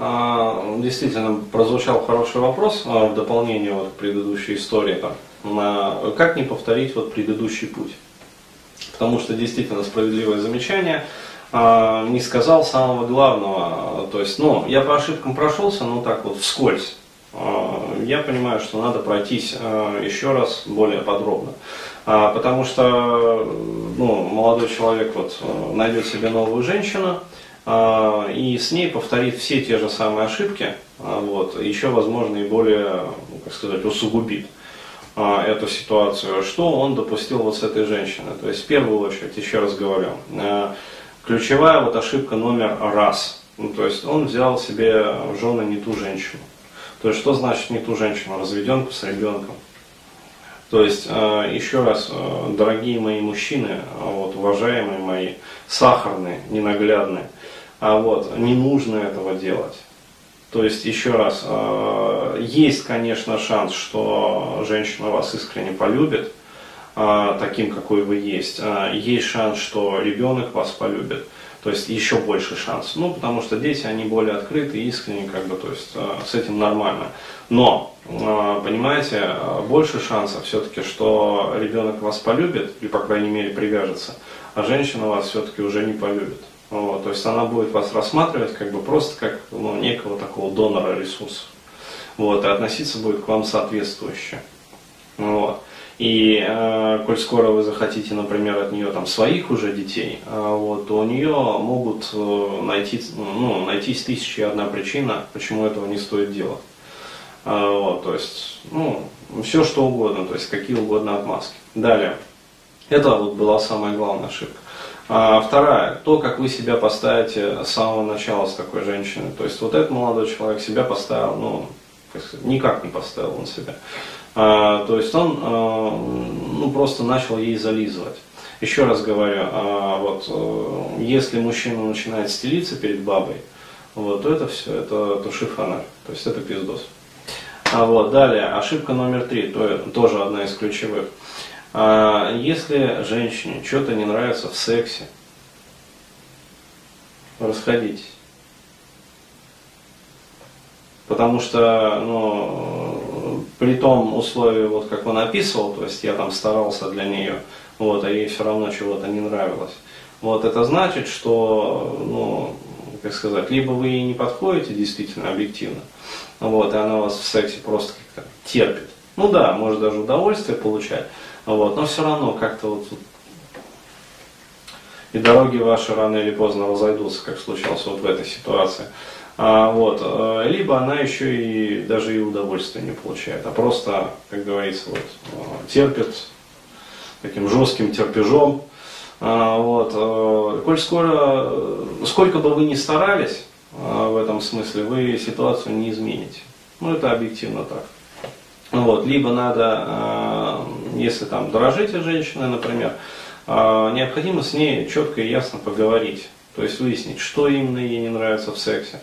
А, действительно, прозвучал хороший вопрос а, в дополнение вот к предыдущей истории. Там, как не повторить вот предыдущий путь? Потому что действительно справедливое замечание а, не сказал самого главного. То есть, ну, я по ошибкам прошелся, ну так вот вскользь. Я понимаю, что надо пройтись еще раз более подробно. Потому что ну, молодой человек вот найдет себе новую женщину, а, и с ней повторит все те же самые ошибки, а, вот, еще, возможно, и более, ну, как сказать, усугубит а, эту ситуацию, что он допустил вот с этой женщиной. То есть, в первую очередь, еще раз говорю, ключевая вот ошибка номер раз. Ну, то есть, он взял себе в жены не ту женщину. То есть, что значит не ту женщину? Разведенку с ребенком. То есть, еще раз, дорогие мои мужчины, вот, уважаемые мои, сахарные, ненаглядные, а вот, не нужно этого делать. То есть, еще раз, э, есть, конечно, шанс, что женщина вас искренне полюбит, э, таким, какой вы есть. Э, есть шанс, что ребенок вас полюбит. То есть еще больше шанс. Ну, потому что дети, они более открыты, искренне, как бы, то есть с этим нормально. Но, понимаете, больше шансов все-таки, что ребенок вас полюбит, или, по крайней мере, привяжется, а женщина вас все-таки уже не полюбит. Вот, то есть она будет вас рассматривать как бы просто как ну, некого такого донора ресурсов. Вот, и относиться будет к вам соответствующе. Вот. И э, коль скоро вы захотите, например, от нее там своих уже детей, э, вот, то у нее могут э, найти, ну, найтись тысячи и одна причина, почему этого не стоит делать. Э, вот, то есть, ну, все что угодно, то есть какие угодно отмазки. Далее. Это вот была самая главная ошибка. А вторая, то, как вы себя поставите с самого начала с такой женщиной. То есть вот этот молодой человек себя поставил, ну, никак не поставил он себя. А, то есть он а, ну, просто начал ей зализывать. Еще раз говорю, а, вот, э, если мужчина начинает стелиться перед бабой, вот, то это все, это туши фонарь, то есть это пиздос. А вот, далее, ошибка номер три, то, тоже одна из ключевых. А если женщине что-то не нравится в сексе, расходитесь. Потому что, ну, при том условии, вот как он описывал, то есть я там старался для нее, вот, а ей все равно чего-то не нравилось. Вот это значит, что, ну, как сказать, либо вы ей не подходите действительно объективно, вот, и она вас в сексе просто как-то терпит. Ну да, может даже удовольствие получать, вот, но все равно как-то вот и дороги ваши рано или поздно разойдутся, как случалось вот в этой ситуации. А, вот, э, либо она еще и даже и удовольствия не получает, а просто, как говорится, вот, э, терпит таким жестким терпежом. А, вот, э, коль скоро, сколько бы вы ни старались в этом смысле, вы ситуацию не измените. Ну, это объективно так. Вот, либо надо, если там дорожите женщиной, например, э, необходимо с ней четко и ясно поговорить. То есть выяснить, что именно ей не нравится в сексе,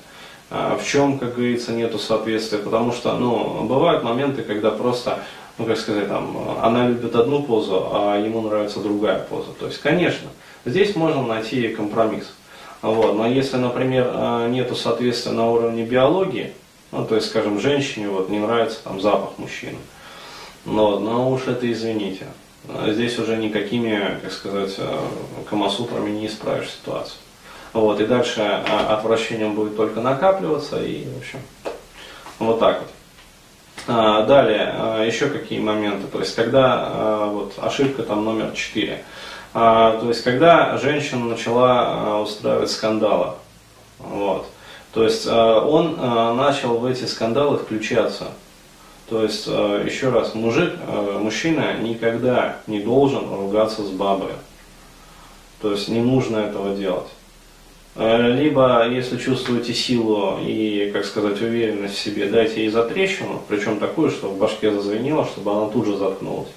э, в чем, как говорится, нету соответствия. Потому что, ну, бывают моменты, когда просто, ну, как сказать, там, она любит одну позу, а ему нравится другая поза. То есть, конечно, здесь можно найти компромисс. Вот. Но если, например, нету соответствия на уровне биологии, ну, то есть, скажем, женщине вот не нравится там запах мужчины. Но, но уж это извините. Здесь уже никакими, как сказать, камасутрами не исправишь ситуацию. Вот, и дальше а, отвращением будет только накапливаться, и, в общем, вот так вот. А, далее, а, еще какие моменты, то есть, когда, вот, ошибка там номер четыре, то есть, когда женщина начала устраивать скандалы, вот, то есть он начал в эти скандалы включаться. То есть, э, еще раз, мужик, мужчина никогда не должен ругаться с бабой. То есть не нужно этого делать. Либо, если чувствуете силу и, как сказать, уверенность в себе, дайте ей затрещину, причем такую, чтобы в башке зазвенело, чтобы она тут же заткнулась.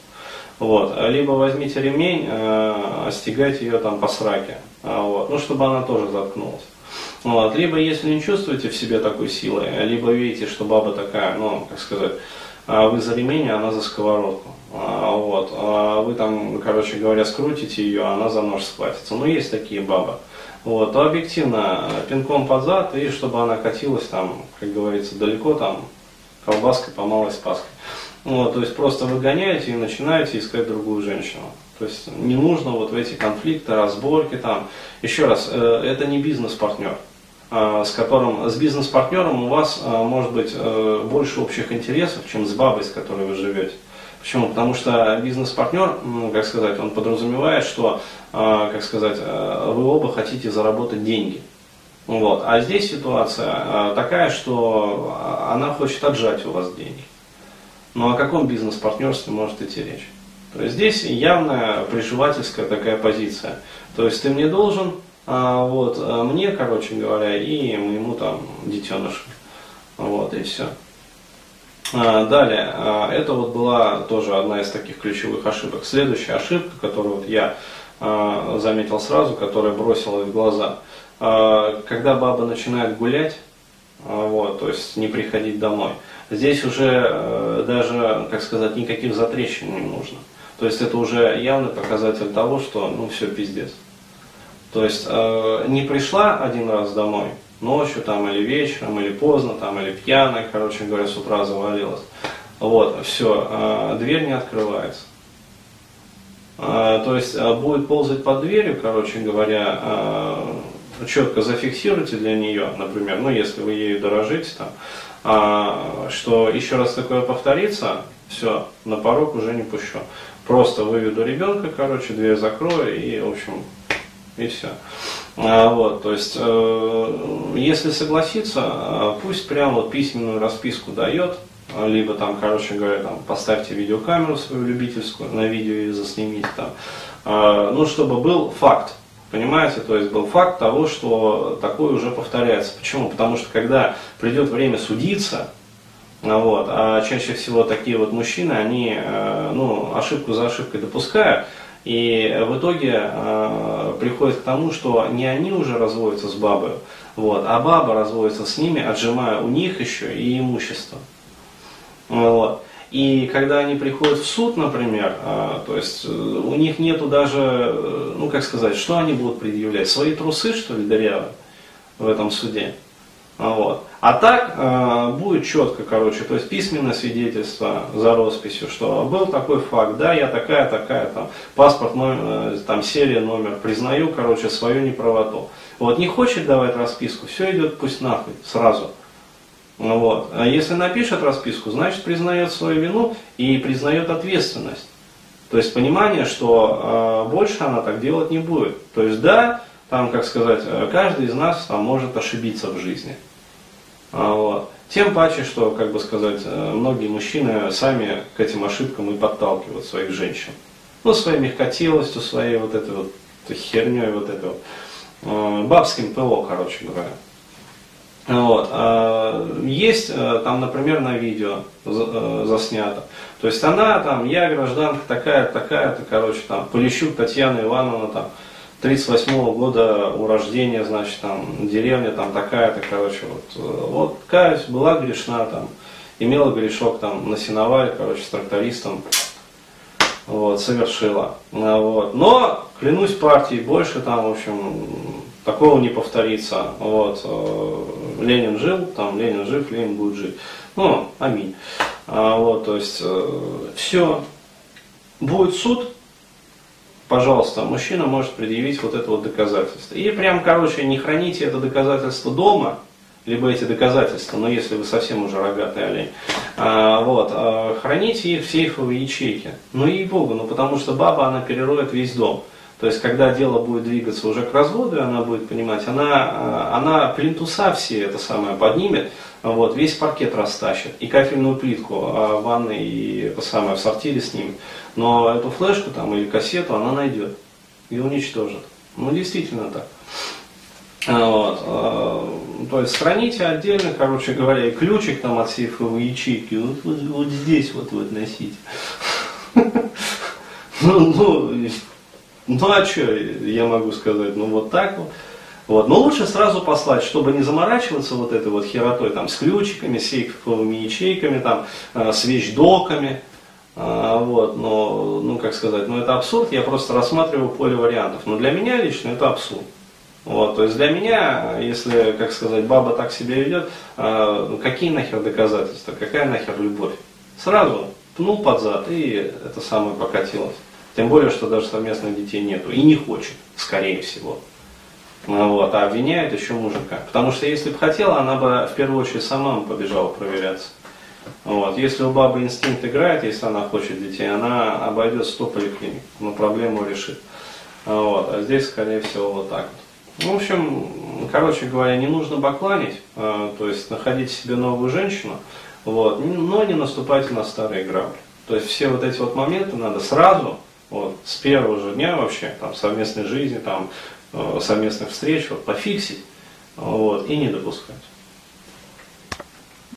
Вот. Либо возьмите ремень, э, остегайте ее там по сраке, вот. ну, чтобы она тоже заткнулась. Вот. Либо если не чувствуете в себе такой силы, либо видите, что баба такая, ну, как сказать, а вы за ремень, а она за сковородку. А, вот. А вы там, короче говоря, скрутите ее, а она за нож схватится. Ну, есть такие бабы. вот, то объективно пинком под зад, и чтобы она катилась там, как говорится, далеко там, колбаской по малой спаской. Вот, то есть просто выгоняете и начинаете искать другую женщину. То есть не нужно вот в эти конфликты, разборки там. Еще раз, э, это не бизнес-партнер, э, с которым, с бизнес-партнером у вас э, может быть э, больше общих интересов, чем с бабой, с которой вы живете. Почему? Потому что бизнес-партнер, как сказать, он подразумевает, что, э, как сказать, э, вы оба хотите заработать деньги. Вот. А здесь ситуация такая, что она хочет отжать у вас деньги. Ну о каком бизнес-партнерстве может идти речь? То есть здесь явная приживательская такая позиция. То есть ты мне должен, а, вот, мне, короче говоря, и моему там детенышу. Вот, и все. А, далее, а, это вот была тоже одна из таких ключевых ошибок. Следующая ошибка, которую вот я а, заметил сразу, которая бросилась в глаза. Когда баба начинает гулять, вот, то есть не приходить домой, здесь уже даже, как сказать, никаких затрещин не нужно. То есть это уже явный показатель того, что ну все пиздец. То есть не пришла один раз домой, ночью там или вечером, или поздно, там, или пьяная, короче говоря, с утра завалилась. Вот, все, а, дверь не открывается. А, то есть а, будет ползать под дверью, короче говоря, четко зафиксируйте для нее, например, ну если вы ею дорожите, там, что еще раз такое повторится, все, на порог уже не пущу. Просто выведу ребенка, короче, дверь закрою и, в общем, и все. А, вот, то есть, э, если согласиться, э, пусть прямо письменную расписку дает, либо там, короче говоря, там, поставьте видеокамеру свою любительскую, на видео и заснимите там, э, ну, чтобы был факт, Понимаете, то есть был факт того, что такое уже повторяется. Почему? Потому что когда придет время судиться, вот, а чаще всего такие вот мужчины, они ну, ошибку за ошибкой допускают, и в итоге э, приходит к тому, что не они уже разводятся с бабой, вот, а баба разводится с ними, отжимая у них еще и имущество. Вот. И когда они приходят в суд, например, э, то есть э, у них нету даже, э, ну как сказать, что они будут предъявлять? Свои трусы, что ли, дырявые в этом суде? Вот. А так э, будет четко, короче, то есть письменное свидетельство за росписью, что был такой факт, да, я такая, такая, там, паспорт, номер, э, там, серия, номер, признаю, короче, свою неправоту. Вот, не хочет давать расписку, все идет пусть нахуй, сразу. Вот. А если напишет расписку, значит признает свою вину и признает ответственность. То есть понимание, что э, больше она так делать не будет. То есть да, там, как сказать, э, каждый из нас там может ошибиться в жизни. А, вот. Тем паче, что, как бы сказать, э, многие мужчины сами к этим ошибкам и подталкивают своих женщин. Ну, своей мягкотелостью, своей вот этой вот херней, вот этой вот, э, бабским ПО, короче говоря. Вот. А, есть э, там, например, на видео заснято. То есть она там, я гражданка такая, такая-то, короче, там, Полищук Татьяна Ивановна, там, 38 -го года урождения, значит, там, деревня там такая-то, короче, вот, вот, каюсь, была грешна, там, имела грешок, там, на сеновале, короче, с трактористом, вот, совершила, вот, но, клянусь партией, больше там, в общем, такого не повторится, вот, э, Ленин жил, там, Ленин жив, Ленин будет жить, ну, аминь, а, вот, то есть, э, все, будет суд, пожалуйста, мужчина может предъявить вот это вот доказательство. И прям, короче, не храните это доказательство дома, либо эти доказательства, но если вы совсем уже рогатый олень, а, вот, а, храните их в сейфовой ячейке. Ну и богу, ну потому что баба, она перероет весь дом. То есть, когда дело будет двигаться уже к разводу, она будет понимать, она, а, она плинтуса все это самое поднимет, вот, весь паркет растащит, и кафельную плитку а ванной и это самое в сортире снимет. Но эту флешку там или кассету она найдет и уничтожит. Ну, действительно так. А, вот, а, то есть храните отдельно, короче говоря, и ключик там от сейфовой ячейки вот, вот, вот здесь вот, вот носите. Ну, ну, ну а что я могу сказать? Ну вот так вот. Вот. Но лучше сразу послать, чтобы не заморачиваться вот этой вот херотой, там, с ключиками, сейфовыми ячейками, там, э, с вещдоками. Э, вот. Но, ну, как сказать, ну это абсурд, я просто рассматриваю поле вариантов. Но для меня лично это абсурд. Вот, то есть для меня, если, как сказать, баба так себя ведет, э, какие нахер доказательства, какая нахер любовь? Сразу пнул под зад и это самое покатилось. Тем более, что даже совместных детей нету и не хочет, скорее всего. Ну, вот, а обвиняет еще мужика. Потому что если бы хотела, она бы в первую очередь сама побежала проверяться. Вот. Если у бабы инстинкт играет, если она хочет детей, она обойдет 100 поликлиник, но проблему решит. Вот. А здесь, скорее всего, вот так вот. Ну, в общем, короче говоря, не нужно бакланить, э, то есть находить себе новую женщину, вот, но не наступайте на старые грабли. То есть все вот эти вот моменты надо сразу, вот, с первого же дня вообще, там, совместной жизни, там, совместных встреч, вот, пофиксить, вот, и не допускать.